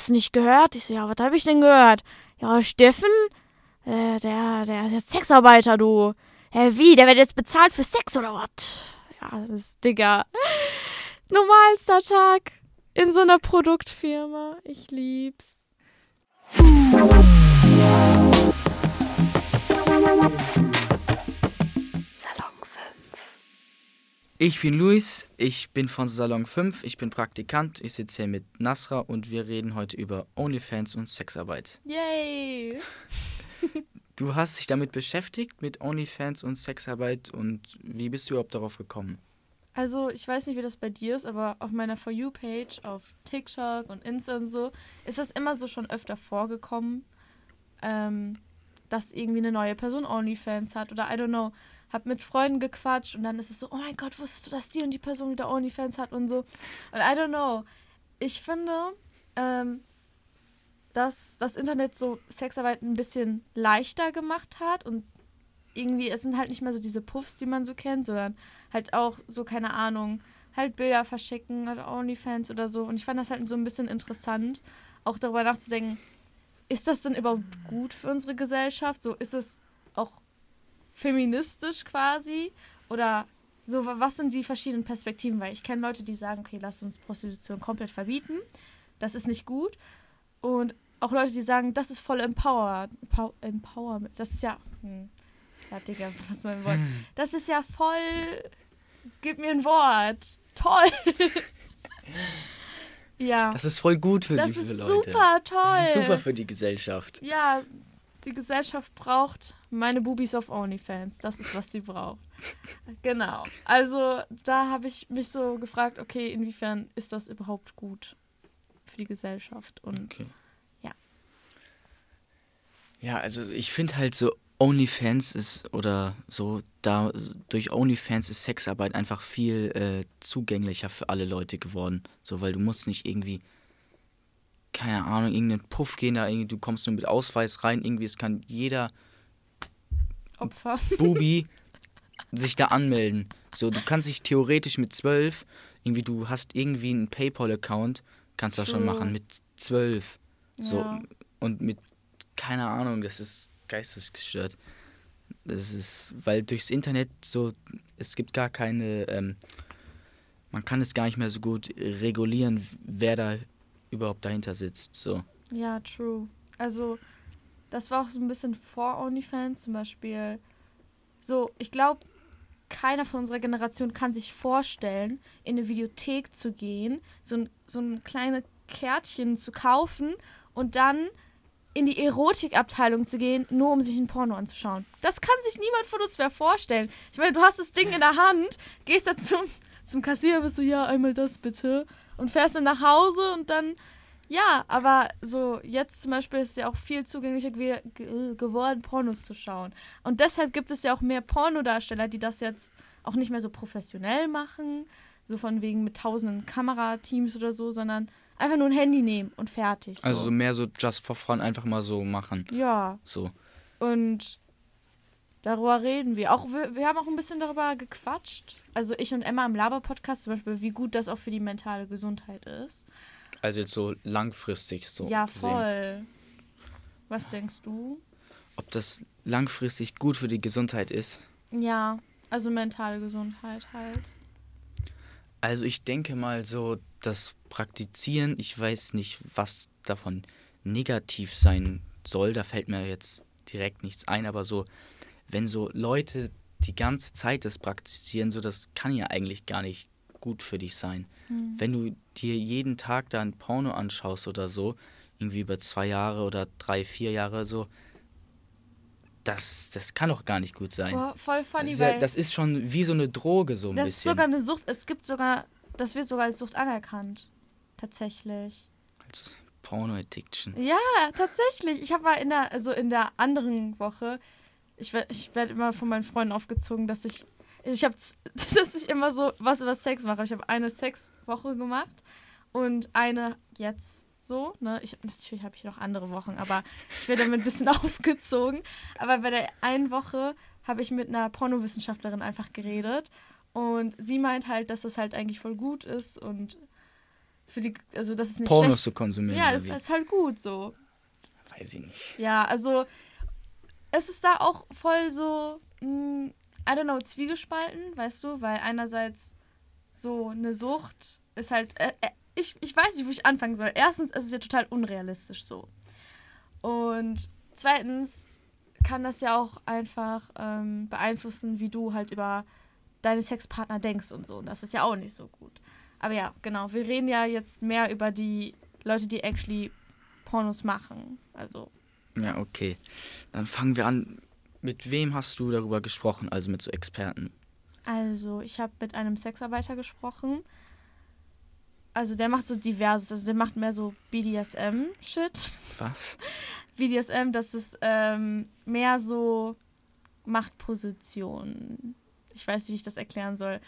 hast du nicht gehört? Ich so, ja, was habe ich denn gehört? Ja, Steffen, äh, der, der ist jetzt Sexarbeiter, du. Hä, wie? Der wird jetzt bezahlt für Sex oder was? Ja, das ist, Digga. Normalster Tag in so einer Produktfirma. Ich lieb's. Ich bin Luis, ich bin von Salon 5, ich bin Praktikant, ich sitze hier mit Nasra und wir reden heute über OnlyFans und Sexarbeit. Yay! Du hast dich damit beschäftigt, mit OnlyFans und Sexarbeit und wie bist du überhaupt darauf gekommen? Also, ich weiß nicht, wie das bei dir ist, aber auf meiner For You-Page, auf TikTok und Insta und so, ist das immer so schon öfter vorgekommen, ähm, dass irgendwie eine neue Person OnlyFans hat oder I don't know, hab mit Freunden gequatscht und dann ist es so, oh mein Gott, wusstest du, dass die und die Person wieder OnlyFans hat und so. Und I don't know. Ich finde, ähm, dass das Internet so Sexarbeit ein bisschen leichter gemacht hat und irgendwie, es sind halt nicht mehr so diese Puffs, die man so kennt, sondern halt auch so, keine Ahnung, halt Bilder verschicken oder OnlyFans oder so. Und ich fand das halt so ein bisschen interessant, auch darüber nachzudenken, ist das denn überhaupt gut für unsere Gesellschaft? So, ist es auch feministisch quasi? Oder so, was sind die verschiedenen Perspektiven? Weil ich kenne Leute, die sagen, okay, lass uns Prostitution komplett verbieten. Das ist nicht gut. Und auch Leute, die sagen, das ist voll empowered. Empower, Empowerment. Das ist ja. Hm. Ja, Digga, was mein Wort. Das ist ja voll. Gib mir ein Wort. Toll. ja. Das ist voll gut für Das die für ist Leute. super toll. Das ist super für die Gesellschaft. Ja, die Gesellschaft braucht meine Bubis auf OnlyFans. Das ist, was sie braucht. genau. Also, da habe ich mich so gefragt, okay, inwiefern ist das überhaupt gut für die Gesellschaft? Und Okay. Ja. Ja, also ich finde halt so OnlyFans ist oder so da durch OnlyFans ist Sexarbeit einfach viel äh, zugänglicher für alle Leute geworden, so weil du musst nicht irgendwie keine Ahnung irgendeinen Puff gehen da irgendwie du kommst nur mit Ausweis rein irgendwie es kann jeder Opfer. Bubi sich da anmelden. So, du kannst dich theoretisch mit zwölf, irgendwie, du hast irgendwie einen PayPal-Account, kannst du das schon machen, mit zwölf. So, Ja. und mit, keine Ahnung, das ist geistesgestört. Das ist, weil durchs Internet so, es gibt gar keine, ähm, man kann es gar nicht mehr so gut regulieren, wer da überhaupt dahinter sitzt. So. Ja, true. Also, das war auch so ein bisschen vor OnlyFans zum Beispiel. So, ich glaube, keiner von unserer Generation kann sich vorstellen, in eine Videothek zu gehen, so ein, so ein kleines Kärtchen zu kaufen und dann in die Erotikabteilung zu gehen, nur um sich ein Porno anzuschauen. Das kann sich niemand von uns mehr vorstellen. Ich meine, du hast das Ding in der Hand, gehst da zum, zum Kassierer, bist so, ja, einmal das bitte. Und fährst dann nach Hause und dann ja, aber so jetzt zum Beispiel ist es ja auch viel zugänglicher ge ge geworden, Pornos zu schauen. Und deshalb gibt es ja auch mehr Pornodarsteller, die das jetzt auch nicht mehr so professionell machen, so von wegen mit tausenden Kamerateams oder so, sondern einfach nur ein Handy nehmen und fertig. So. Also mehr so just for fun, einfach mal so machen. ja, So. und darüber reden wir. Auch wir, wir haben auch ein bisschen darüber gequatscht. Also ich und Emma im Laber-Podcast zum Beispiel, wie gut das auch für die mentale Gesundheit ist. Also jetzt so langfristig so. ja, voll. Was denkst du? Ob das langfristig gut für die Gesundheit ist? Ja, also mentale Gesundheit halt. Also ich denke mal so, das Praktizieren, ich weiß nicht, was davon negativ sein soll, da fällt mir jetzt direkt nichts ein, aber so, wenn so Leute die ganze Zeit das praktizieren, so das kann ja eigentlich gar nicht gut für dich sein. Wenn du dir jeden Tag da ein Porno anschaust oder so, irgendwie über zwei Jahre oder drei, vier Jahre so, das, das kann doch gar nicht gut sein. Boah, voll das, funny, ist ja, das ist schon wie so eine Droge so ein das ist bisschen. sogar eine Sucht. Es gibt sogar, das wird sogar als Sucht anerkannt. Tatsächlich. Als Porno-Addiction. Ja, tatsächlich. Ich habe mal in der, also in der anderen Woche, ich werde ich werd immer von meinen Freunden aufgezogen, dass ich, ich habe, dass ich immer so was über Sex mache. Ich habe eine Sexwoche gemacht und eine jetzt so, ne? Ich, natürlich habe ich noch andere Wochen, aber ich werde damit ein bisschen aufgezogen. Aber bei der einen Woche habe ich mit einer Pornowissenschaftlerin einfach geredet und sie meint halt, dass das halt eigentlich voll gut ist und für die, also das ist nicht Pornos schlecht. zu konsumieren. Ja, es ist halt gut so. Weiß ich nicht. Ja, also es ist da auch voll so, mh, I don't know, zwiegespalten, weißt du, weil einerseits so eine Sucht ist halt, äh, äh, ich, ich weiß nicht, wo ich anfangen soll. Erstens ist es ja total unrealistisch so. Und zweitens kann das ja auch einfach ähm, beeinflussen, wie du halt über deine Sexpartner denkst und so. Und das ist ja auch nicht so gut. Aber ja, genau, wir reden ja jetzt mehr über die Leute, die actually Pornos machen. Also Ja, okay. Dann fangen wir an. Mit wem hast du darüber gesprochen? Also mit so Experten. Also, ich habe mit einem Sexarbeiter gesprochen. Also, der macht so diverses. Also, der macht mehr so BDSM-Shit. Was? BDSM, das ist ähm, mehr so Machtpositionen. Ich weiß nicht, wie ich das erklären soll.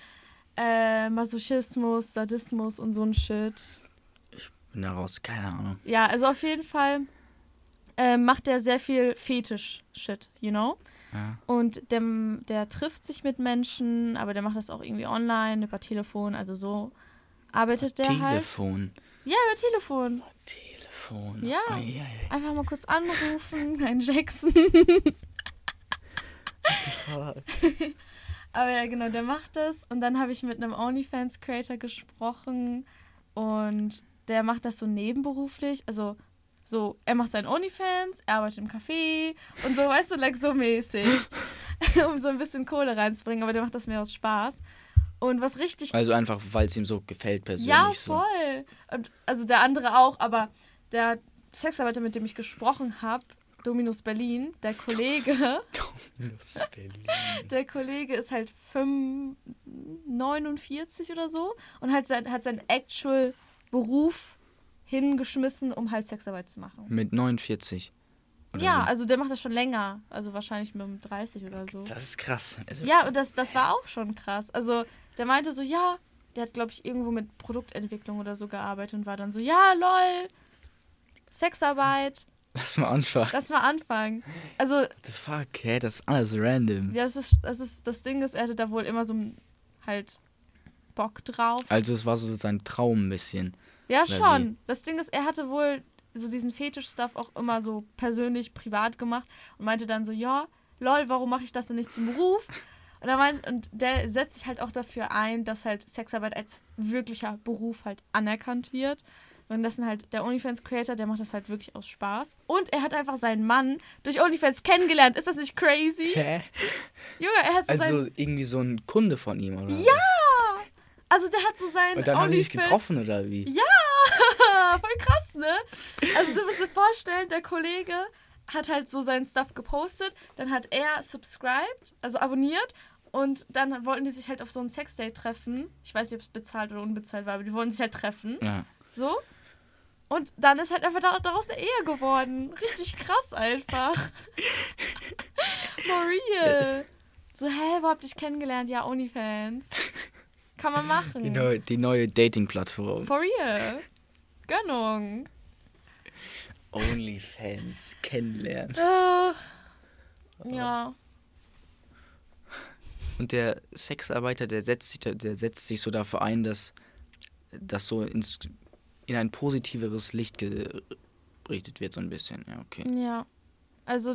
Äh, Masochismus, Sadismus und so ein Shit. Bin da raus, keine Ahnung. Ja, also auf jeden Fall äh, macht er sehr viel Fetisch-Shit, you know? Ja. Und der, der trifft sich mit Menschen, aber der macht das auch irgendwie online, über Telefon, also so arbeitet der halt. Telefon. Ja, über Telefon. Telefon. Ja. Ei, ei, ei. Einfach mal kurz anrufen, ein Jackson. aber ja, genau, der macht das. Und dann habe ich mit einem OnlyFans-Creator gesprochen und der macht das so nebenberuflich. Also so, er macht seinen OnlyFans, er arbeitet im Café und so, weißt du, like so mäßig. um so ein bisschen Kohle reinzubringen, aber der macht das mehr aus Spaß. Und was richtig Also einfach, weil es ihm so gefällt persönlich. ja, so. voll. Und also der andere auch, aber der Sexarbeiter, mit dem ich gesprochen habe, Dominus Berlin, der Kollege, Dominus Berlin. der Kollege ist halt 5, 49 oder so und hat sein, hat seinen actual Beruf hingeschmissen, um halt Sexarbeit zu machen. Mit 49. Oder ja, wie? also der macht das schon länger, also wahrscheinlich mit 30 oder so. Das ist krass. Also, Ja, und das, das war auch schon krass. Also, der meinte so, ja, der hat, glaube ich, irgendwo mit Produktentwicklung oder so gearbeitet und war dann so, ja, lol, Sexarbeit, Lass mal anfangen. lass mal anfangen. Also, What the fuck, hä? Das ist alles random. ja, das ist, das ist, das Ding ist, er hatte da wohl immer so halt Bock drauf. Also es war so sein Traum ein bisschen. Ja, Oder schon. Das Ding ist, er hatte wohl so diesen Fetisch-Stuff auch immer so persönlich, privat gemacht und meinte dann so, ja, lol, warum mache ich das denn nicht zum Beruf? Und, er meint, und der setzt sich halt auch dafür ein, dass halt Sexarbeit als wirklicher Beruf halt anerkannt wird. Und das sind halt der OnlyFans-Creator, der macht das halt wirklich aus Spaß. Und er hat einfach seinen Mann durch OnlyFans kennengelernt. Ist das nicht crazy? Hä? Junge, er hat so Also irgendwie so ein Kunde von ihm, oder? Ja! Also der hat so seinen Und dann haben die sich getroffen, oder wie? Ja, voll krass, ne? Also du musst dir vorstellen, der Kollege hat halt so seinen Stuff gepostet, dann hat er subscribed, also abonniert und dann wollten die sich halt auf so ein Sexdate treffen. Ich weiß nicht, ob es bezahlt oder unbezahlt war, aber die wollten sich halt treffen. Ja. So. Und dann ist halt einfach da- daraus eine Ehe geworden. Richtig krass einfach. For real. So, hä, wo habt ihr dich kennengelernt? Ja, OnlyFans. Kann man machen. Die neue, die neue Dating-Plattform. For real. Gönnung. Onlyfans kennenlernen. Ach. Ja. Und der Sexarbeiter, der setzt sich, der setzt sich so dafür ein, dass das so ins, in ein positiveres Licht gerichtet wird, so ein bisschen. Ja, okay. Ja. Also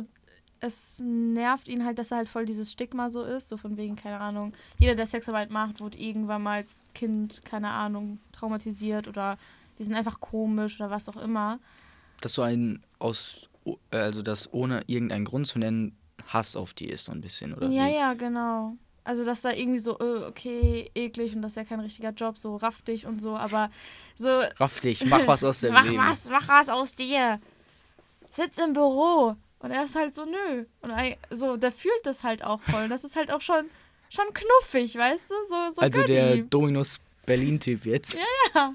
es nervt ihn halt, dass er halt voll dieses Stigma so ist, so von wegen, keine Ahnung, jeder, der Sexarbeit macht, wurde irgendwann mal als Kind, keine Ahnung, traumatisiert oder die sind einfach komisch oder was auch immer. Dass so ein aus, also das ohne irgendeinen Grund zu nennen, Hass auf die ist, so ein bisschen, oder? ja, wie? ja, genau. Also, dass da irgendwie so, äh, okay, eklig und das ist ja kein richtiger Job, so raff dich und so, aber so, Raff dich, mach was aus deinem mach Leben. was, mach was aus dir. Sitz im Büro. Und er ist halt so, nö. Und ei- so, der fühlt das halt auch voll. Das ist halt auch schon, schon knuffig, weißt du? So, so also der. Dominus Berlin-Typ jetzt. Ja, ja.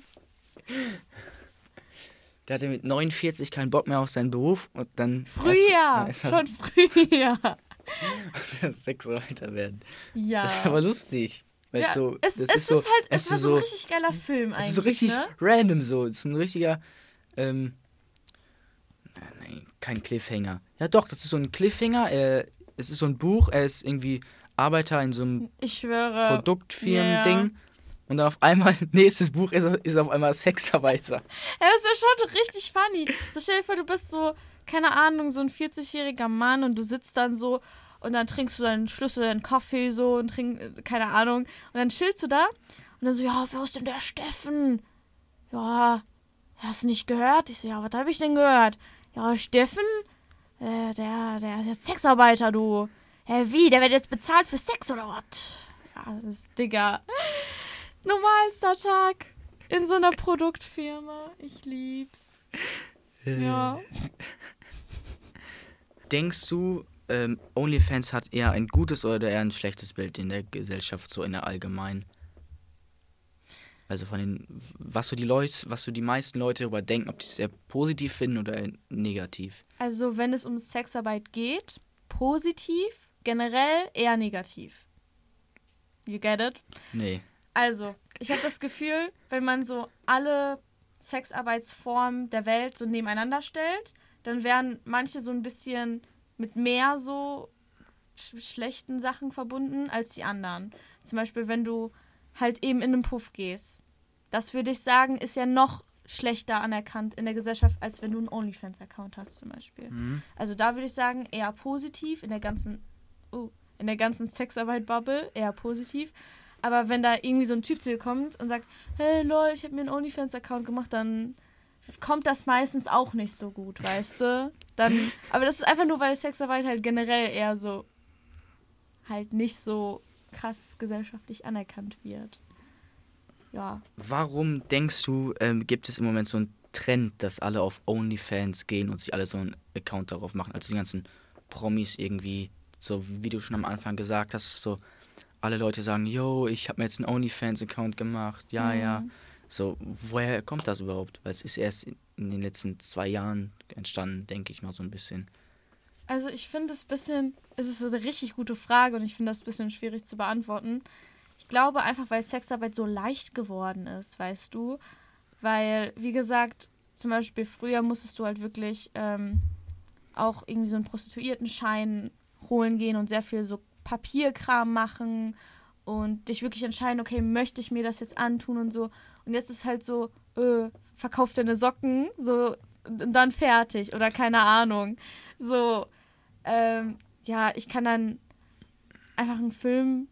Der hatte mit 49 keinen Bock mehr auf seinen Beruf und dann Früher. erst- Schon früher. Sexarbeiter werden. Ja. Das ist aber lustig. Weil ja. es so, es, das es ist so, halt, es war so ein richtig geiler Film eigentlich. es ist so richtig Ne? random so. Es ist ein richtiger, ähm, kein Cliffhanger. Ja doch, das ist so ein Cliffhanger. Äh, es ist so ein Buch. Er ist irgendwie Arbeiter in so einem Ich schwöre. Produktfirmen-Ding. ja, und dann auf einmal, nächstes Buch ist, ist auf einmal Sexarbeiter. Ja, das wäre schon richtig funny. So stell dir vor, du bist so, keine Ahnung, so ein 40-jähriger Mann und du sitzt dann so und dann trinkst du deinen Schlüssel, deinen Kaffee so und trink, keine Ahnung. Und dann chillst du da und dann so, ja, wer ist denn der Steffen? Ja, hast du nicht gehört? Ich so, ja, was habe ich denn gehört? Ja, Steffen, äh, der, der ist jetzt Sexarbeiter, du. Hä, wie? Der wird jetzt bezahlt für Sex oder was? Ja, das ist, Digga. Normalster Tag in so einer Produktfirma. Ich lieb's. Ja. Denkst du, ähm, OnlyFans hat eher ein gutes oder eher ein schlechtes Bild in der Gesellschaft, so in der Allgemeinen? Also von den, was so die Leute, was so die meisten Leute darüber denken, ob die es eher positiv finden oder negativ. Also wenn es um Sexarbeit geht, positiv, generell eher negativ. You get it? Nee. Also, ich habe das Gefühl, wenn man so alle Sexarbeitsformen der Welt so nebeneinander stellt, dann werden manche so ein bisschen mit mehr so sch schlechten Sachen verbunden als die anderen. Zum Beispiel, wenn du halt eben in einen Puff gehst. Das würde ich sagen, ist ja noch schlechter anerkannt in der Gesellschaft, als wenn du einen OnlyFans-Account hast zum Beispiel. Mhm. Also da würde ich sagen, eher positiv in der ganzen, oh, in der ganzen Sexarbeit-Bubble, eher positiv. Aber wenn da irgendwie so ein Typ zu dir kommt und sagt, hey lol, ich habe mir einen OnlyFans-Account gemacht, dann kommt das meistens auch nicht so gut, weißt du? Dann, aber das ist einfach nur, weil Sexarbeit halt generell eher so halt nicht so krass gesellschaftlich anerkannt wird. Ja. Warum denkst du, ähm, gibt es im Moment so einen Trend, dass alle auf OnlyFans gehen und sich alle so einen Account darauf machen? Also die ganzen Promis irgendwie, so wie du schon am Anfang gesagt hast, so alle Leute sagen, yo, ich habe mir jetzt einen OnlyFans-Account gemacht, ja, Mhm. ja. So, woher kommt das überhaupt? Weil es ist erst in den letzten zwei Jahren entstanden, denke ich mal so ein bisschen. Also ich finde es ein bisschen, es ist eine richtig gute Frage und ich finde das ein bisschen schwierig zu beantworten. Ich glaube einfach, weil Sexarbeit so leicht geworden ist, weißt du. Weil, wie gesagt, zum Beispiel früher musstest du halt wirklich ähm, auch irgendwie so einen Prostituiertenschein holen gehen und sehr viel so Papierkram machen und dich wirklich entscheiden, okay, möchte ich mir das jetzt antun und so. Und jetzt ist halt so, äh, verkauf deine Socken, so und dann fertig oder keine Ahnung. So, ähm, ja, ich kann dann einfach einen Film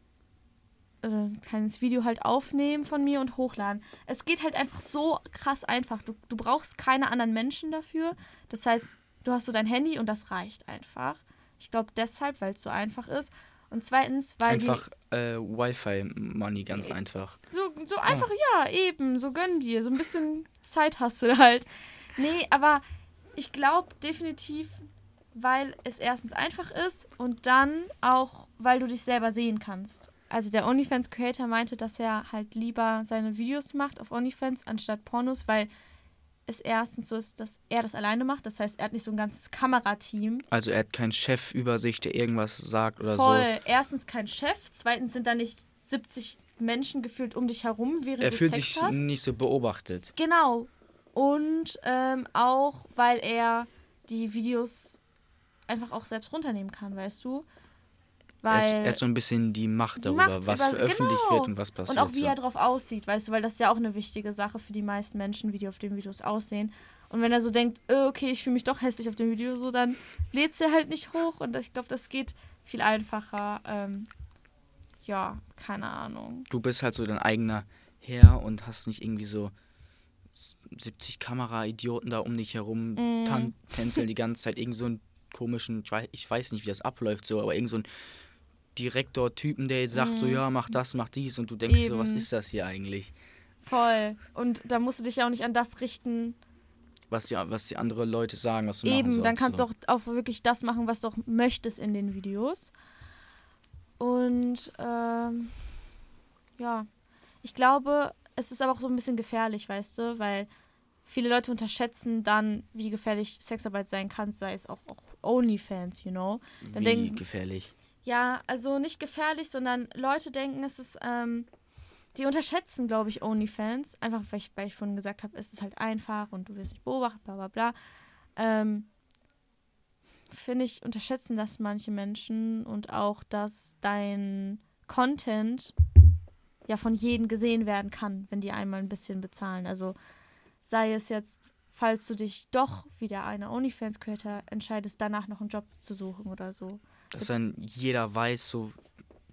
oder ein kleines Video halt aufnehmen von mir und hochladen. Es geht halt einfach so krass einfach. Du, du brauchst keine anderen Menschen dafür. Das heißt, du hast so dein Handy und das reicht einfach. Ich glaube deshalb, weil es so einfach ist. Und zweitens, weil Einfach äh, Wi-Fi-Money, ganz einfach. so, so einfach, ja, eben, so gönn dir. So ein bisschen Side-Hustle halt. Nee, aber ich glaube definitiv, weil es erstens einfach ist und dann auch, weil du dich selber sehen kannst. Also der OnlyFans-Creator meinte, dass er halt lieber seine Videos macht auf OnlyFans anstatt Pornos, weil es erstens so ist, dass er das alleine macht. Das heißt, er hat nicht so ein ganzes Kamerateam. Also er hat keinen Chef über sich, der irgendwas sagt oder Voll. Erstens kein Chef, zweitens sind da nicht 70 Menschen gefühlt um dich herum, während so. Er du fühlt Sex sich hast. nicht so beobachtet. Genau. Und ähm, auch, weil er die Videos einfach auch selbst runternehmen kann, weißt du? Er, Weil er hat so ein bisschen die Macht darüber, Macht was über- veröffentlicht genau. wird und was passiert. und auch wie so. er drauf aussieht, weißt du, weil das ist ja auch eine wichtige Sache für die meisten Menschen, wie die auf den Videos aussehen. Und wenn er so denkt, äh, okay, ich fühle mich doch hässlich auf dem Video, so dann lädt er halt nicht hoch und ich glaube, das geht viel einfacher. Ähm, ja, keine Ahnung. du bist halt so dein eigener Herr und hast nicht irgendwie so 70 Kamera-Idioten da um dich herum Mm. tänzeln die ganze Zeit. Irgend so einen komischen, ich weiß, ich weiß nicht, wie das abläuft, so, aber irgend so ein Direktor-Typen, der jetzt sagt, so, Mm. ja, mach das, mach dies und du denkst so, was Eben. ist das hier eigentlich? Voll. Und da musst du dich ja auch nicht an das richten, Was die, was die anderen Leute sagen, was du Eben, machen sollst. dann kannst so. du auch, auch wirklich das machen, was du auch möchtest in den Videos. Und ähm, ja, ich glaube, es ist aber auch so ein bisschen gefährlich, weißt du, weil viele Leute unterschätzen dann, wie gefährlich Sexarbeit sein kann, sei es auch, auch OnlyFans, you know. Dann Wie denken, gefährlich. ja, also nicht gefährlich, sondern Leute denken, es ist, ähm, die unterschätzen, glaube ich, OnlyFans. Einfach, weil ich, weil ich vorhin gesagt habe, es ist halt einfach und du wirst nicht beobachtet, bla bla bla. Ähm, Finde ich, unterschätzen das manche Menschen und auch, dass dein Content ja von jedem gesehen werden kann, wenn die einmal ein bisschen bezahlen. Also sei es jetzt, falls du dich doch wie der eine OnlyFans-Creator entscheidest, danach noch einen Job zu suchen oder so. Dass dann jeder weiß, so,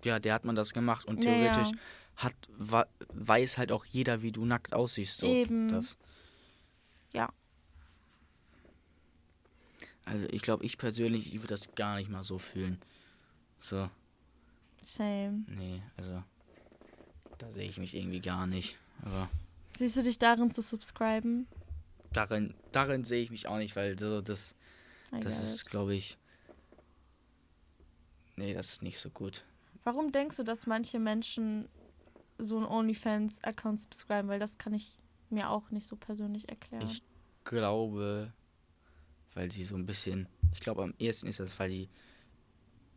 ja, der hat man das gemacht und theoretisch hat, wa- weiß halt auch jeder, wie du nackt aussiehst. So. Eben. Das. Ja. Also ich glaube, ich persönlich, ich würde das gar nicht mal so fühlen. So, Same. nee, also da sehe ich mich irgendwie gar nicht. Aber Siehst du dich darin zu subscriben? darin, darin sehe ich mich auch nicht, weil so das, I das ist, glaube ich, nee, das ist nicht so gut. Warum denkst du, dass manche Menschen so einen OnlyFans-Account subscriben? Weil das kann ich mir auch nicht so persönlich erklären. Ich glaube, weil sie so ein bisschen, ich glaube am ehesten ist das, weil die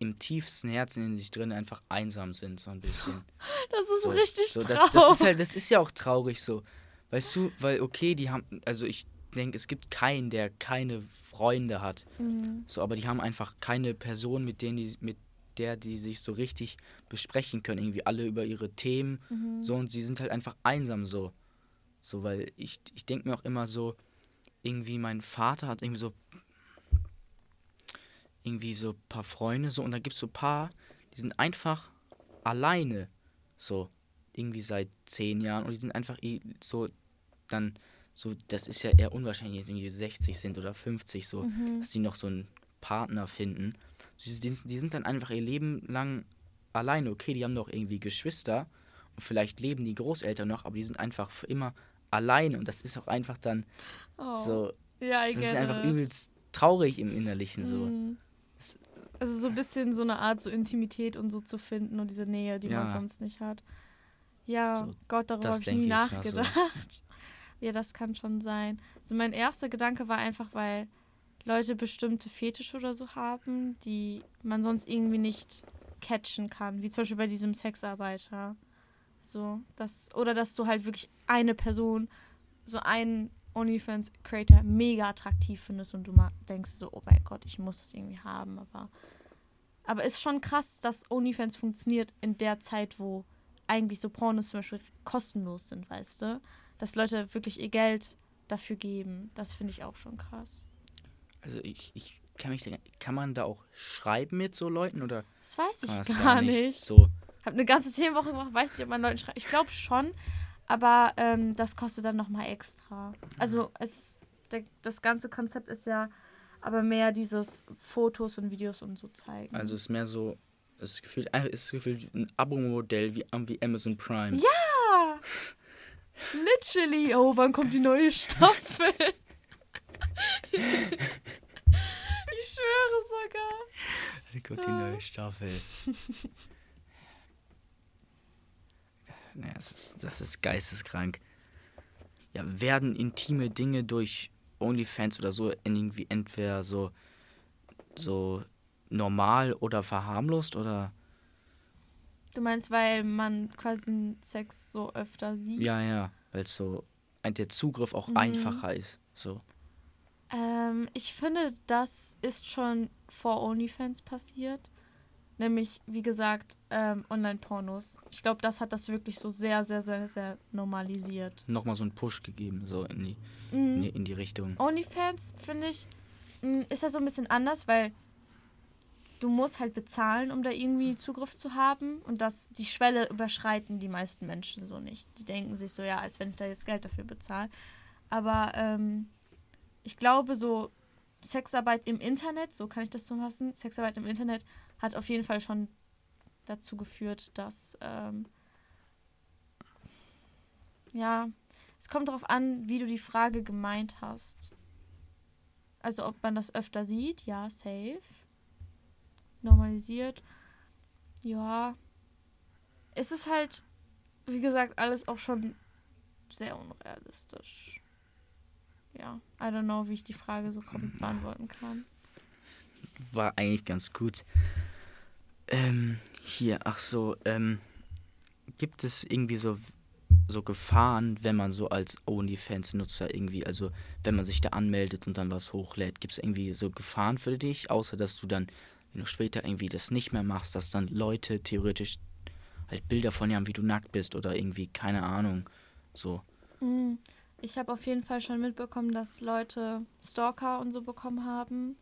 im tiefsten Herzen in sich drin einfach einsam sind, so ein bisschen. das ist So, richtig so, traurig. das, das ist halt, das ist ja auch traurig so. Weißt du, weil okay, die haben, also ich denke, es gibt keinen, der keine Freunde hat. Mhm. So, aber die haben einfach keine Person, mit denen die, mit der die sich so richtig besprechen können. Irgendwie alle über ihre Themen. Mhm. So, und sie sind halt einfach einsam so. So, weil ich, ich denke mir auch immer so, irgendwie mein Vater hat irgendwie so irgendwie so ein paar Freunde so und da gibt es so ein paar, die sind einfach alleine so irgendwie seit zehn Jahren und die sind einfach so dann so, das ist ja eher unwahrscheinlich, jetzt irgendwie 60 sind oder 50 so, Mhm. dass die noch so einen Partner finden. Die, die, sind dann einfach ihr Leben lang alleine. Okay, die haben doch irgendwie Geschwister und vielleicht leben die Großeltern noch, aber die sind einfach für immer alleine und das ist auch einfach dann Oh. so, ja, das ist einfach it. übelst traurig im Innerlichen so. Mhm. Also so ein bisschen so eine Art so Intimität und so zu finden und diese Nähe, die man Ja. sonst nicht hat. Ja, So, Gott, darüber habe ich nie denke ich nachgedacht. Ja, das kann schon sein. Also mein erster Gedanke war einfach, weil Leute bestimmte Fetische oder so haben, die man sonst irgendwie nicht catchen kann. Wie zum Beispiel bei diesem Sexarbeiter. So, das, oder dass du halt wirklich eine Person, so einen OnlyFans-Creator mega attraktiv findest und du mal denkst so, oh mein Gott, ich muss das irgendwie haben, aber. Aber ist schon krass, dass OnlyFans funktioniert in der Zeit, wo eigentlich so Pornos zum Beispiel kostenlos sind, weißt du? Dass Leute wirklich ihr Geld dafür geben. Das finde ich auch schon krass. Also ich, ich kann mich, kann man da auch schreiben mit so Leuten oder Das weiß ich gar nicht. So, Hab eine ganze Themenwoche gemacht, weiß nicht, ob man Leuten schreibt. Ich glaube schon, aber ähm, das kostet dann nochmal extra. Also es, der, das ganze Konzept ist ja aber mehr dieses Fotos und Videos und so zeigen. also es ist mehr so, es ist gefühlt, es ist gefühlt ein Abo-Modell wie, wie Amazon Prime. Ja! Literally. Oh, wann kommt die neue Staffel? ich schwöre sogar. Da kommt die neue Staffel. naja, das ist, das ist geisteskrank. Ja, werden intime Dinge durch OnlyFans oder so irgendwie entweder so, so normal oder verharmlost oder Du meinst, weil man quasi Sex so öfter sieht? ja, ja, weil so der Zugriff auch Mhm. einfacher ist. So. Ähm, ich finde, das ist schon vor OnlyFans passiert. Nämlich, wie gesagt, ähm, Online-Pornos. Ich glaube, das hat das wirklich so sehr, sehr, sehr, sehr normalisiert. Nochmal so einen Push gegeben, so in die, Mhm. in die, in die Richtung. OnlyFans, finde ich, mh, ist ja so ein bisschen anders, weil du musst halt bezahlen, um da irgendwie Zugriff zu haben. Und das, die Schwelle überschreiten die meisten Menschen so nicht. Die denken sich so, ja, als wenn ich da jetzt Geld dafür bezahle. Aber ähm, ich glaube, so Sexarbeit im Internet, so kann ich das so fassen, Sexarbeit im Internet hat auf jeden Fall schon dazu geführt, dass ähm, ja, es kommt darauf an, wie du die Frage gemeint hast. Also ob man das öfter sieht, ja, safe. Normalisiert, ja. Es ist halt, wie gesagt, alles auch schon sehr unrealistisch. Ja, I don't know, wie ich die Frage so komplett beantworten kann. war eigentlich ganz gut. Ähm, hier, ach so, ähm, gibt es irgendwie so, so Gefahren, wenn man so als OnlyFans-Nutzer irgendwie, also wenn man sich da anmeldet und dann was hochlädt, gibt es irgendwie so Gefahren für dich, außer dass du dann, wenn du später irgendwie das nicht mehr machst, dass dann Leute theoretisch halt Bilder von dir haben, wie du nackt bist oder irgendwie, keine Ahnung. So. Mm, Ich habe auf jeden Fall schon mitbekommen, dass Leute Stalker und so bekommen haben.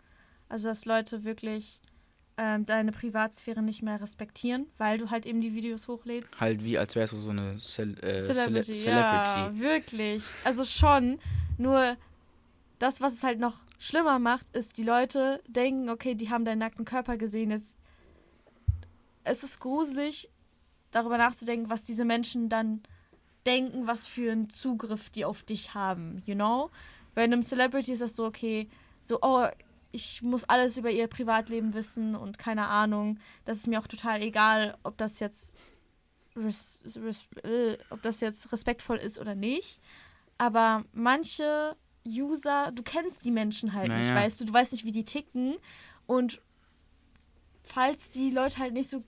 Also dass Leute wirklich ähm, deine Privatsphäre nicht mehr respektieren, weil du halt eben die Videos hochlädst. Halt wie, als wärst du so eine Cel äh, Celebrity, Cele ja, Celebrity. wirklich. Also schon. Nur das, was es halt noch schlimmer macht, ist, die Leute denken, okay, die haben deinen nackten Körper gesehen. Jetzt, es ist gruselig, darüber nachzudenken, was diese Menschen dann denken, was für einen Zugriff die auf dich haben, you know? Bei einem Celebrity ist das so, okay, so, oh, ich muss alles über ihr Privatleben wissen und keine Ahnung. Das ist mir auch total egal, ob das jetzt res, res, äh, ob das jetzt respektvoll ist oder nicht. Aber manche User, du kennst die Menschen halt nicht, Naja. weißt du, du weißt nicht, wie die ticken. Und falls die Leute halt nicht so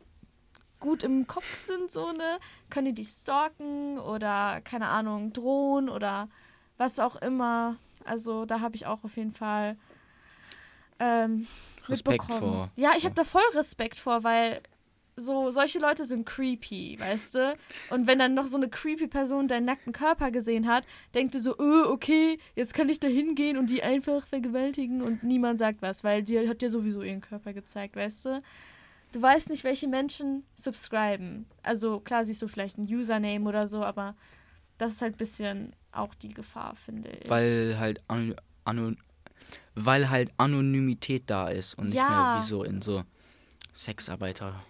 gut im Kopf sind, so ne, können die dich stalken oder keine Ahnung, drohen oder was auch immer. Also da habe ich auch auf jeden Fall ähm, Respekt vor. Ja, ich habe da voll Respekt vor, weil so solche Leute sind creepy, weißt du? Und wenn dann noch so eine creepy Person deinen nackten Körper gesehen hat, denkt du so, äh, okay, jetzt kann ich da hingehen und die einfach vergewaltigen und niemand sagt was, weil die hat dir sowieso ihren Körper gezeigt, weißt du? Du weißt nicht, welche Menschen subscriben. Also klar siehst du vielleicht ein Username oder so, aber das ist halt ein bisschen auch die Gefahr, finde ich. Weil halt an, anon, weil halt Anonymität da ist und nicht Ja. mehr wie so in so Sexarbeiter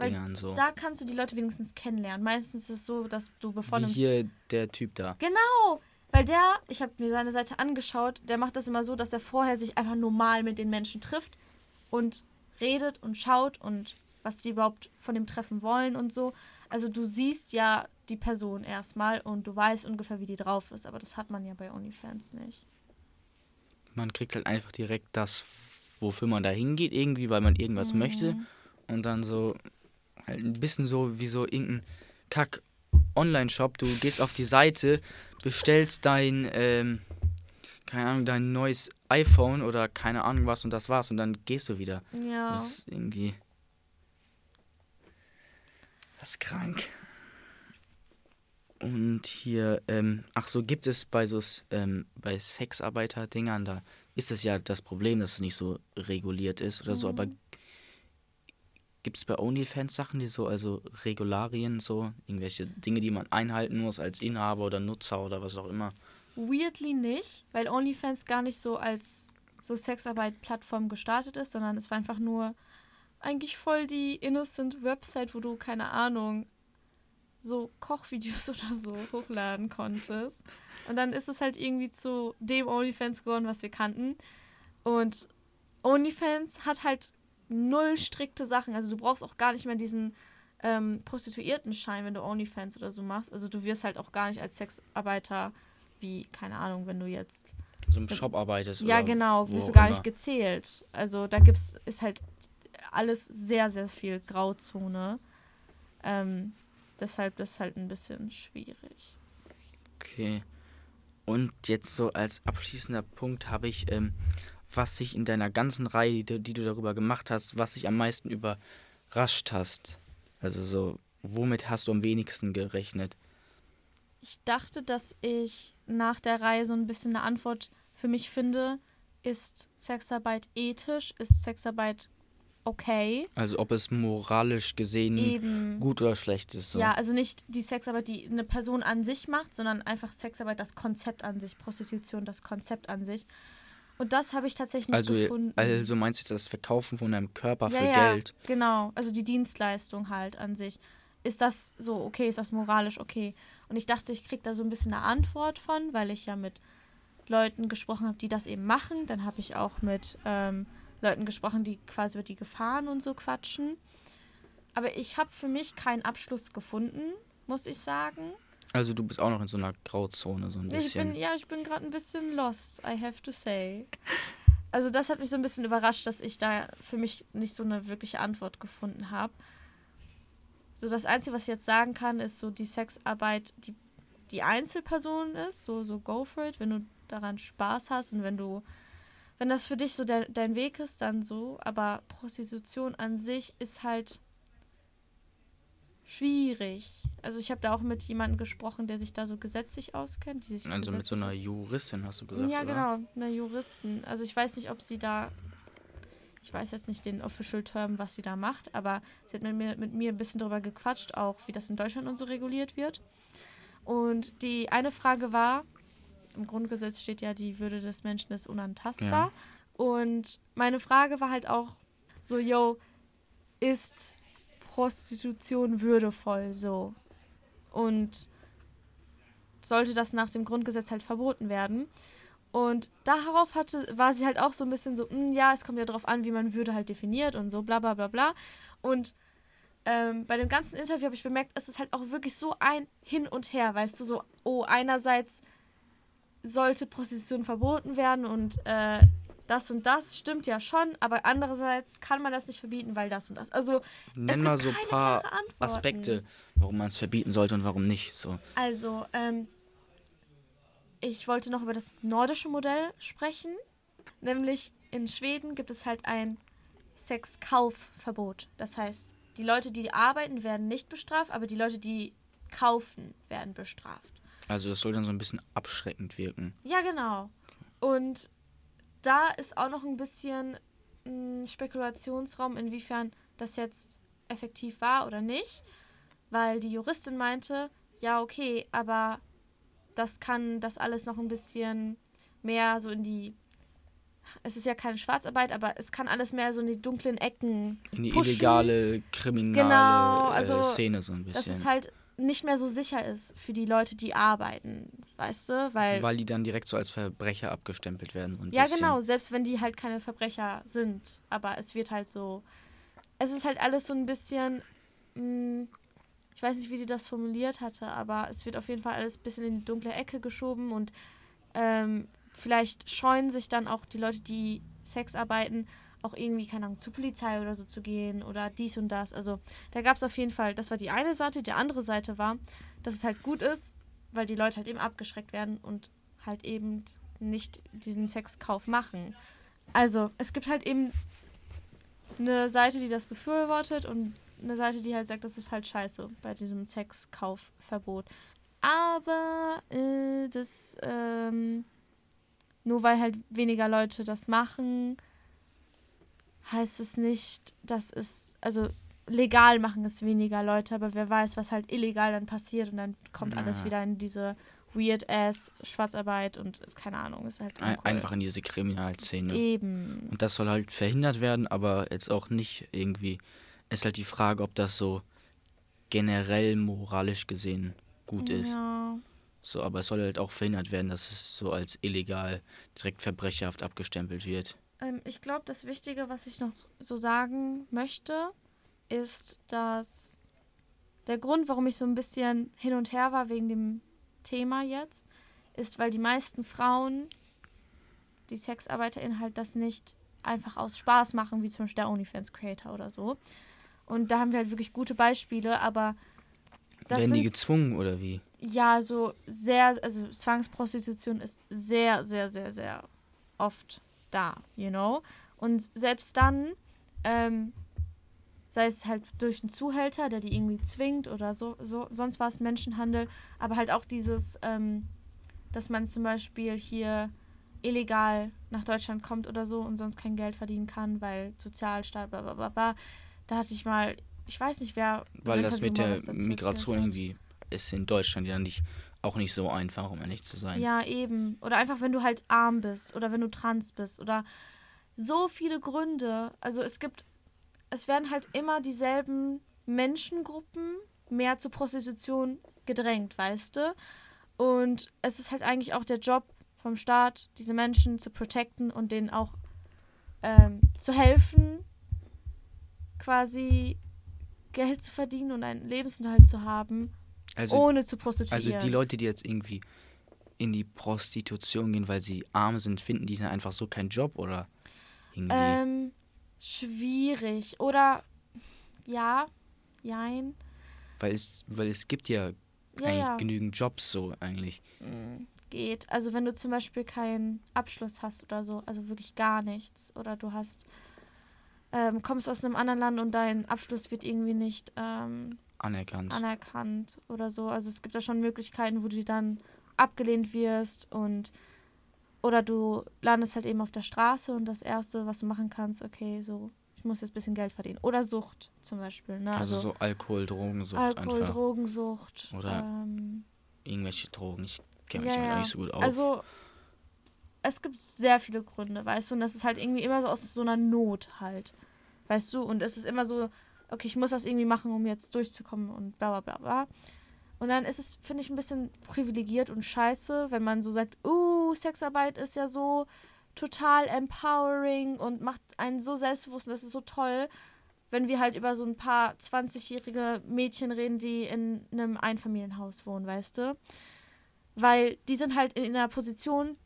Dingern so. da kannst du die Leute wenigstens kennenlernen. Meistens ist es so, dass du bevor Wie hier der Typ da. Genau, weil der, ich habe mir seine Seite angeschaut, der macht das immer so, dass er vorher sich einfach normal mit den Menschen trifft und redet und schaut und was sie überhaupt von dem Treffen wollen und so. Also du siehst ja die Person erstmal und du weißt ungefähr, wie die drauf ist, aber das hat man ja bei OnlyFans nicht. Man kriegt halt einfach direkt das, wofür man da hingeht, irgendwie, weil man irgendwas Mhm. möchte. Und dann so, halt ein bisschen so wie so irgendein Kack Online-Shop. Du gehst auf die Seite, bestellst dein, ähm, keine Ahnung, dein neues iPhone oder keine Ahnung was und das war's und dann gehst du wieder. Ja. Das ist irgendwie. Das ist krank. Und hier, ähm, ach so, gibt es bei so ähm, bei Sexarbeiter-Dingern, da ist es ja das Problem, dass es nicht so reguliert ist oder so, aber gibt es bei OnlyFans Sachen, die so, also Regularien, so, irgendwelche Dinge, die man einhalten muss als Inhaber oder Nutzer oder was auch immer? Weirdly nicht, weil OnlyFans gar nicht so als so Sexarbeit-Plattform gestartet ist, sondern es war einfach nur eigentlich voll die innocent Website, wo du, keine Ahnung, so Kochvideos oder so hochladen konntest. Und dann ist es halt irgendwie zu dem OnlyFans geworden, was wir kannten. Und OnlyFans hat halt null strikte Sachen. Also du brauchst auch gar nicht mehr diesen ähm, Prostituiertenschein, wenn du OnlyFans oder so machst. Also du wirst halt auch gar nicht als Sexarbeiter wie, keine Ahnung, wenn du jetzt. So im Shop arbeitest Ja, oder genau, wirst du gar nicht gezählt. Also da gibt's, ist halt alles sehr, sehr viel Grauzone. Ähm, deshalb ist halt ein bisschen schwierig. Okay. Und jetzt so als abschließender Punkt habe ich, ähm, was sich in deiner ganzen Reihe, die, die du darüber gemacht hast, was sich am meisten überrascht hast. Also so, womit hast du am wenigsten gerechnet? Ich dachte, dass ich nach der Reihe so ein bisschen eine Antwort für mich finde. Ist Sexarbeit ethisch? Ist Sexarbeit okay? Also ob es moralisch gesehen Eben. gut oder schlecht ist. So. Ja, also nicht die Sexarbeit, die eine Person an sich macht, sondern einfach Sexarbeit, das Konzept an sich, Prostitution, das Konzept an sich. Und das habe ich tatsächlich nicht also, gefunden. also meinst du jetzt das Verkaufen von deinem Körper ja, für ja, Geld? Genau, also die Dienstleistung halt an sich. Ist das so okay? Ist das moralisch okay? Und ich dachte, ich kriege da so ein bisschen eine Antwort von, weil ich ja mit Leuten gesprochen habe, die das eben machen. Dann habe ich auch mit ähm, Leuten gesprochen, die quasi über die Gefahren und so quatschen. Aber ich habe für mich keinen Abschluss gefunden, muss ich sagen. Also du bist auch noch in so einer Grauzone so ein Ich bisschen. bin, ja, ich bin gerade ein bisschen lost, I have to say. Also das hat mich so ein bisschen überrascht, dass ich da für mich nicht so eine wirkliche Antwort gefunden habe. So das Einzige, was ich jetzt sagen kann, ist so die Sexarbeit, die die Einzelperson ist, so, so go for it, wenn du daran Spaß hast und wenn du, wenn das für dich so de dein Weg ist, dann so. Aber Prostitution an sich ist halt schwierig. Also ich habe da auch mit jemandem gesprochen, der sich da so gesetzlich auskennt. Die sich Also mit so einer Juristin hast du gesagt, ja, oder? genau, eine Juristin. Also ich weiß nicht, ob sie da, ich weiß jetzt nicht den Official Term, was sie da macht, aber sie hat mit mir, mit mir ein bisschen drüber gequatscht, auch wie das in Deutschland und so reguliert wird. Und die eine Frage war, im Grundgesetz steht ja, die Würde des Menschen ist unantastbar. Und meine Frage war halt auch so, yo, ist Prostitution würdevoll so? Und sollte das nach dem Grundgesetz halt verboten werden? Und darauf hatte, war sie halt auch so ein bisschen so, "Mm, ja, es kommt ja darauf an, wie man Würde halt definiert und so, bla bla bla bla. Und ähm, bei dem ganzen Interview habe ich bemerkt, es ist halt auch wirklich so ein Hin und Her, weißt du, so, oh, einerseits sollte Prostitution verboten werden und äh, das und das stimmt ja schon, aber andererseits kann man das nicht verbieten, weil das und das. Also, Nenn gibt mal so ein paar. Aspekte, warum man es verbieten sollte und warum nicht. So. also, ähm, ich wollte noch über das nordische Modell sprechen. Nämlich in Schweden gibt es halt ein Sexkaufverbot. Das heißt, die Leute, die arbeiten, werden nicht bestraft, aber die Leute, die kaufen, werden bestraft. Also das soll dann so ein bisschen abschreckend wirken. Ja, genau. Und da ist auch noch ein bisschen mh, Spekulationsraum, inwiefern das jetzt effektiv war oder nicht. Weil die Juristin meinte, ja, okay, aber das kann das alles noch ein bisschen mehr so in die. Es ist ja keine Schwarzarbeit, aber es kann alles mehr so in die dunklen Ecken In die pushen. illegale, kriminale Genau, also, äh, Szene so ein dass bisschen. es halt nicht mehr so sicher ist für die Leute, die arbeiten, weißt du? Weil, weil die dann direkt so als Verbrecher abgestempelt werden. Ein ja, genau, selbst wenn die halt keine Verbrecher sind. Aber es wird halt so. Es ist halt alles so ein bisschen. Mh, ich weiß nicht, wie die das formuliert hatte, aber es wird auf jeden Fall alles ein bisschen in die dunkle Ecke geschoben und ähm, vielleicht scheuen sich dann auch die Leute, die Sex arbeiten, auch irgendwie, keine Ahnung, zur Polizei oder so zu gehen oder dies und das. Also da gab es auf jeden Fall, das war die eine Seite. Die andere Seite war, dass es halt gut ist, weil die Leute halt eben abgeschreckt werden und halt eben nicht diesen Sexkauf machen. Also es gibt halt eben eine Seite, die das befürwortet und eine Seite, die halt sagt, das ist halt scheiße bei diesem Sexkaufverbot. Aber äh, das, ähm, nur weil halt weniger Leute das machen, heißt es nicht, dass es, also legal machen es weniger Leute, aber wer weiß, was halt illegal dann passiert und dann kommt alles Ja. wieder in diese weird-ass Schwarzarbeit und keine Ahnung, ist halt uncool. einfach in diese Kriminalszene. Eben. Und das soll halt verhindert werden, aber jetzt auch nicht irgendwie. Ist halt die Frage, ob das so generell moralisch gesehen gut ist. Ja. So, aber es soll halt auch verhindert werden, dass es so als illegal direkt verbrecherhaft abgestempelt wird. Ähm, ich glaube, das Wichtige, was ich noch so sagen möchte, ist, dass der Grund, warum ich so ein bisschen hin und her war wegen dem Thema jetzt, ist, weil die meisten Frauen, die SexarbeiterInnen halt das nicht einfach aus Spaß machen, wie zum Beispiel der OnlyFans-Creator oder so. Und da haben wir halt wirklich gute Beispiele, aber das Werden die sind gezwungen oder wie? ja, so sehr, also Zwangsprostitution ist sehr, sehr, sehr, sehr oft da, you know. Und selbst dann, ähm, sei es halt durch einen Zuhälter, der die irgendwie zwingt oder so, so sonst war es Menschenhandel, aber halt auch dieses, ähm, dass man zum Beispiel hier illegal nach Deutschland kommt oder so und sonst kein Geld verdienen kann, weil Sozialstaat, bla bla bla bla. Da hatte ich mal, ich weiß nicht, wer. Weil das mit der dazu Migration irgendwie ist in Deutschland ja nicht, auch nicht so einfach, um ehrlich zu sein. Ja, eben. Oder einfach, wenn du halt arm bist oder wenn du trans bist oder so viele Gründe. Also es gibt, es werden halt immer dieselben Menschengruppen mehr zur Prostitution gedrängt, weißt du? Und es ist halt eigentlich auch der Job vom Staat, diese Menschen zu protecten und denen auch ähm, zu helfen, quasi Geld zu verdienen und einen Lebensunterhalt zu haben, Also, ohne zu prostituieren. also die Leute, die jetzt irgendwie in die Prostitution gehen, weil sie arm sind, finden die dann einfach so keinen Job oder irgendwie. Ähm, schwierig. Oder ja, jein. weil, es, weil es gibt ja, Ja, eigentlich ja. genügend Jobs so eigentlich. Mm, Geht. Also wenn du zum Beispiel keinen Abschluss hast oder so, also wirklich gar nichts. Oder du hast, ähm, kommst aus einem anderen Land und dein Abschluss wird irgendwie nicht ähm, anerkannt. anerkannt oder so. Also es gibt da schon Möglichkeiten, wo du dann abgelehnt wirst und oder du landest halt eben auf der Straße und das Erste, was du machen kannst, okay, so, ich muss jetzt ein bisschen Geld verdienen. Oder Sucht zum Beispiel. Ne? also, so Alkohol, Drogensucht Alkohol, einfach. Drogensucht. Oder ähm, Irgendwelche Drogen. Ich kenne mich Ja, ja. nicht so gut aus. Also, es gibt sehr viele Gründe, weißt du, und das ist halt irgendwie immer so aus so einer Not halt, weißt du, und es ist immer so, okay, ich muss das irgendwie machen, um jetzt durchzukommen und bla bla bla bla. Und dann ist es, finde ich, ein bisschen privilegiert und scheiße, wenn man so sagt, uh, Sexarbeit ist ja so total empowering und macht einen so selbstbewusst und das ist so toll, wenn wir halt über so ein paar 20-jährige Mädchen reden, die in einem Einfamilienhaus wohnen, weißt du? Weil die sind halt in einer Position,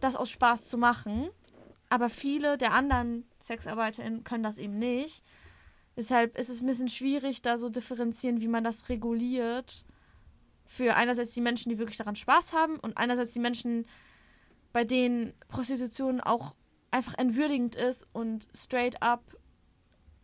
das aus Spaß zu machen. Aber viele der anderen SexarbeiterInnen können das eben nicht. Deshalb ist es ein bisschen schwierig, da so differenzieren, wie man das reguliert. Für einerseits die Menschen, die wirklich daran Spaß haben und einerseits die Menschen, bei denen Prostitution auch einfach entwürdigend ist und straight up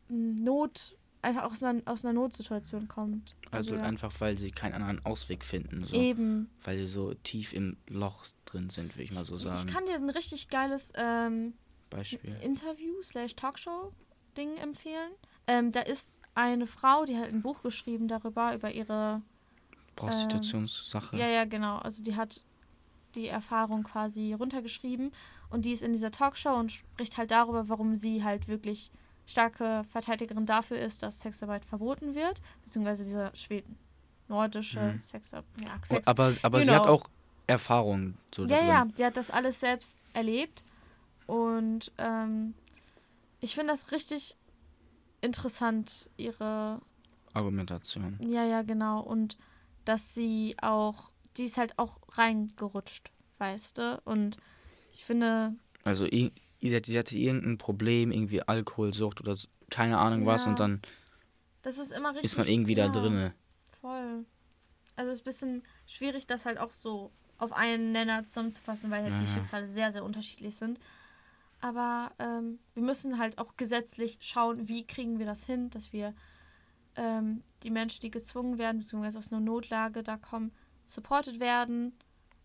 Not, einfach aus einer, aus einer Notsituation kommt. also ja. einfach, weil sie keinen anderen Ausweg finden. So. Eben. Weil sie so tief im Loch drin sind, würde ich mal so sagen. Ich kann dir ein richtig geiles ähm, Beispiel. Interview slash Talkshow-Ding empfehlen. Ähm, da ist eine Frau, die hat ein Buch geschrieben darüber, über ihre. Prostitutionssache. Ja, ja, genau. Also die hat die Erfahrung quasi runtergeschrieben und die ist in dieser Talkshow und spricht halt darüber, warum sie halt wirklich starke Verteidigerin dafür ist, dass Sexarbeit verboten wird, beziehungsweise dieser Schweden nordische Mhm. Sexarbeit. Ja, Oh, Sex aber aber sie hat know. auch Erfahrung da Ja, drin. ja, die hat das alles selbst erlebt. Und ähm, ich finde das richtig interessant, ihre. Argumentation. Ja, ja, genau. Und dass sie auch. Die ist halt auch reingerutscht, weißt du? Und ich finde. Also sie hatte, sie hatte irgendein Problem, irgendwie Alkoholsucht oder keine Ahnung was Ja. und dann ist immer richtig. ist man irgendwie ja, da drinne. Voll. Also es ist ein bisschen schwierig, das halt auch so auf einen Nenner zusammenzufassen, weil halt Ja, die. Schicksale sehr, sehr unterschiedlich sind. Aber ähm, wir müssen halt auch gesetzlich schauen, wie kriegen wir das hin, dass wir ähm, die Menschen, die gezwungen werden, beziehungsweise aus einer Notlage da kommen, supported werden,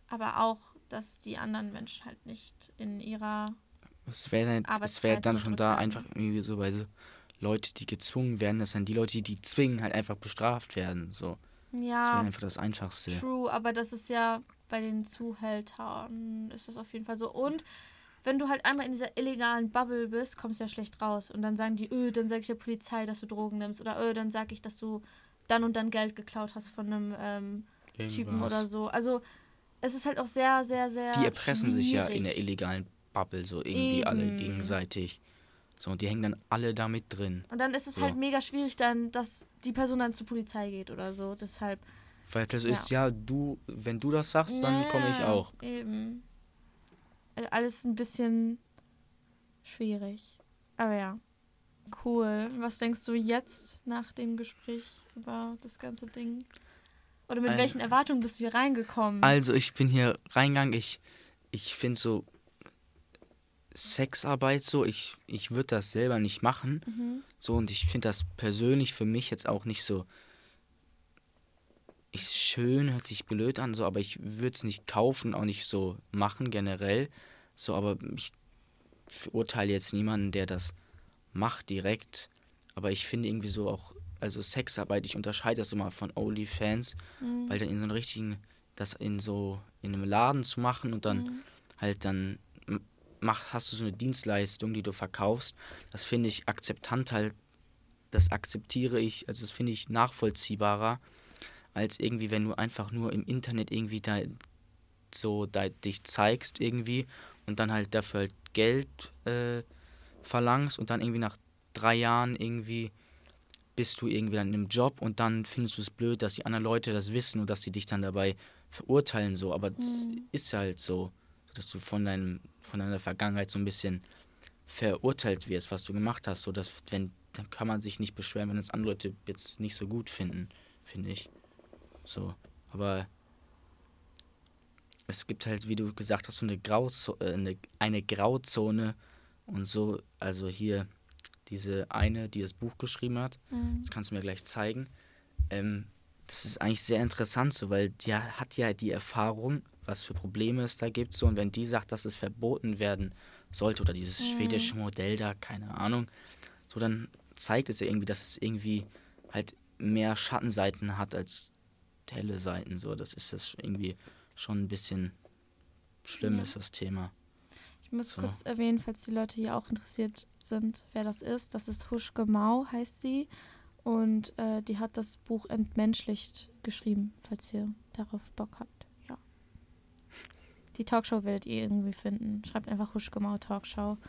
aber auch, dass die anderen Menschen halt nicht in ihrer Es wäre es Arbeitsfreiheit wär dann schon da einfach irgendwie so bei so Leute, die gezwungen werden, dass dann die Leute, die zwingen, halt einfach bestraft werden. So. Das wäre ja einfach das Einfachste. True, aber das ist ja bei den Zuhältern ist das auf jeden Fall so. Und wenn du halt einmal in dieser illegalen Bubble bist, kommst du ja schlecht raus. Und dann sagen die, öh, dann sag ich der Polizei, dass du Drogen nimmst. Oder öh, dann sag ich, dass du dann und dann Geld geklaut hast von einem ähm, Typen oder so. Also es ist halt auch sehr, sehr, sehr. Die erpressen sich ja in der schwierig. illegalen Bubble so irgendwie alle Eben. gegenseitig. So, und die hängen dann alle damit drin. Und dann ist es So. halt mega schwierig, dann, dass die Person dann zur Polizei geht oder so. Deshalb. Weil das Ja. ist ja, du, wenn du das sagst, dann komme ich Ja, auch. Eben. Äh, Alles ein bisschen schwierig. Aber ja. Cool. Was denkst du jetzt nach dem Gespräch über das ganze Ding? Oder mit Ähm, welchen Erwartungen bist du hier reingekommen? Also ich bin hier reingegangen, ich, ich finde so Sexarbeit so, ich, ich würde das selber nicht machen. Mhm. So, und ich finde das persönlich für mich jetzt auch nicht so. Ist schön, hört sich blöd an, so, aber ich würde es nicht kaufen, auch nicht so machen generell. So, aber ich verurteile jetzt niemanden, der das macht direkt. Aber ich finde irgendwie so auch, also Sexarbeit, ich unterscheide das immer von OnlyFans, Mhm. weil dann in so einem richtigen, das in so, in einem Laden zu machen und dann Mhm. halt dann mach, hast du so eine Dienstleistung, die du verkaufst. Das finde ich akzeptant halt, das akzeptiere ich, also das finde ich nachvollziehbarer, als irgendwie, wenn du einfach nur im Internet irgendwie da so da, dich zeigst irgendwie und dann halt dafür halt Geld äh, verlangst und dann irgendwie nach drei Jahren irgendwie bist du irgendwie dann in einem Job und dann findest du es blöd, dass die anderen Leute das wissen und dass sie dich dann dabei verurteilen so, aber das Mhm. ist halt so, dass du von deinem von deiner Vergangenheit so ein bisschen verurteilt wirst, was du gemacht hast, so dass wenn dann kann man sich nicht beschweren, wenn es andere Leute jetzt nicht so gut finden, finde ich. So, aber es gibt halt, wie du gesagt hast, so eine, Grauzo äh, eine, eine Grauzone und so, also hier diese eine, die das Buch geschrieben hat, Mhm. das kannst du mir gleich zeigen. ähm, das ist eigentlich sehr interessant so, weil die hat ja die Erfahrung, was für Probleme es da gibt so und wenn die sagt, dass es verboten werden sollte oder dieses Mhm. schwedische Modell da, keine Ahnung, so dann zeigt es ja irgendwie, dass es irgendwie halt mehr Schattenseiten hat als helle Seiten so. Das ist das irgendwie schon ein bisschen schlimm Ja. ist das Thema. Ich muss So. kurz erwähnen, falls die Leute hier auch interessiert sind, wer das ist. Das ist Huschke Mau, heißt sie. Und äh, die hat das Buch Entmenschlicht geschrieben, falls ihr darauf Bock habt. Die Talkshow werdet ihr irgendwie finden. Schreibt einfach Huschke Mau Talkshow.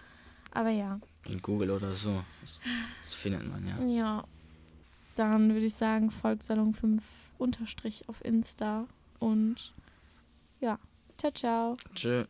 Aber ja. In Google oder so. Das, das findet man ja. Ja. Dann würde ich sagen, folgt Salon 5 Unterstrich auf Insta. Und ja. Ciao, ciao. Tschö.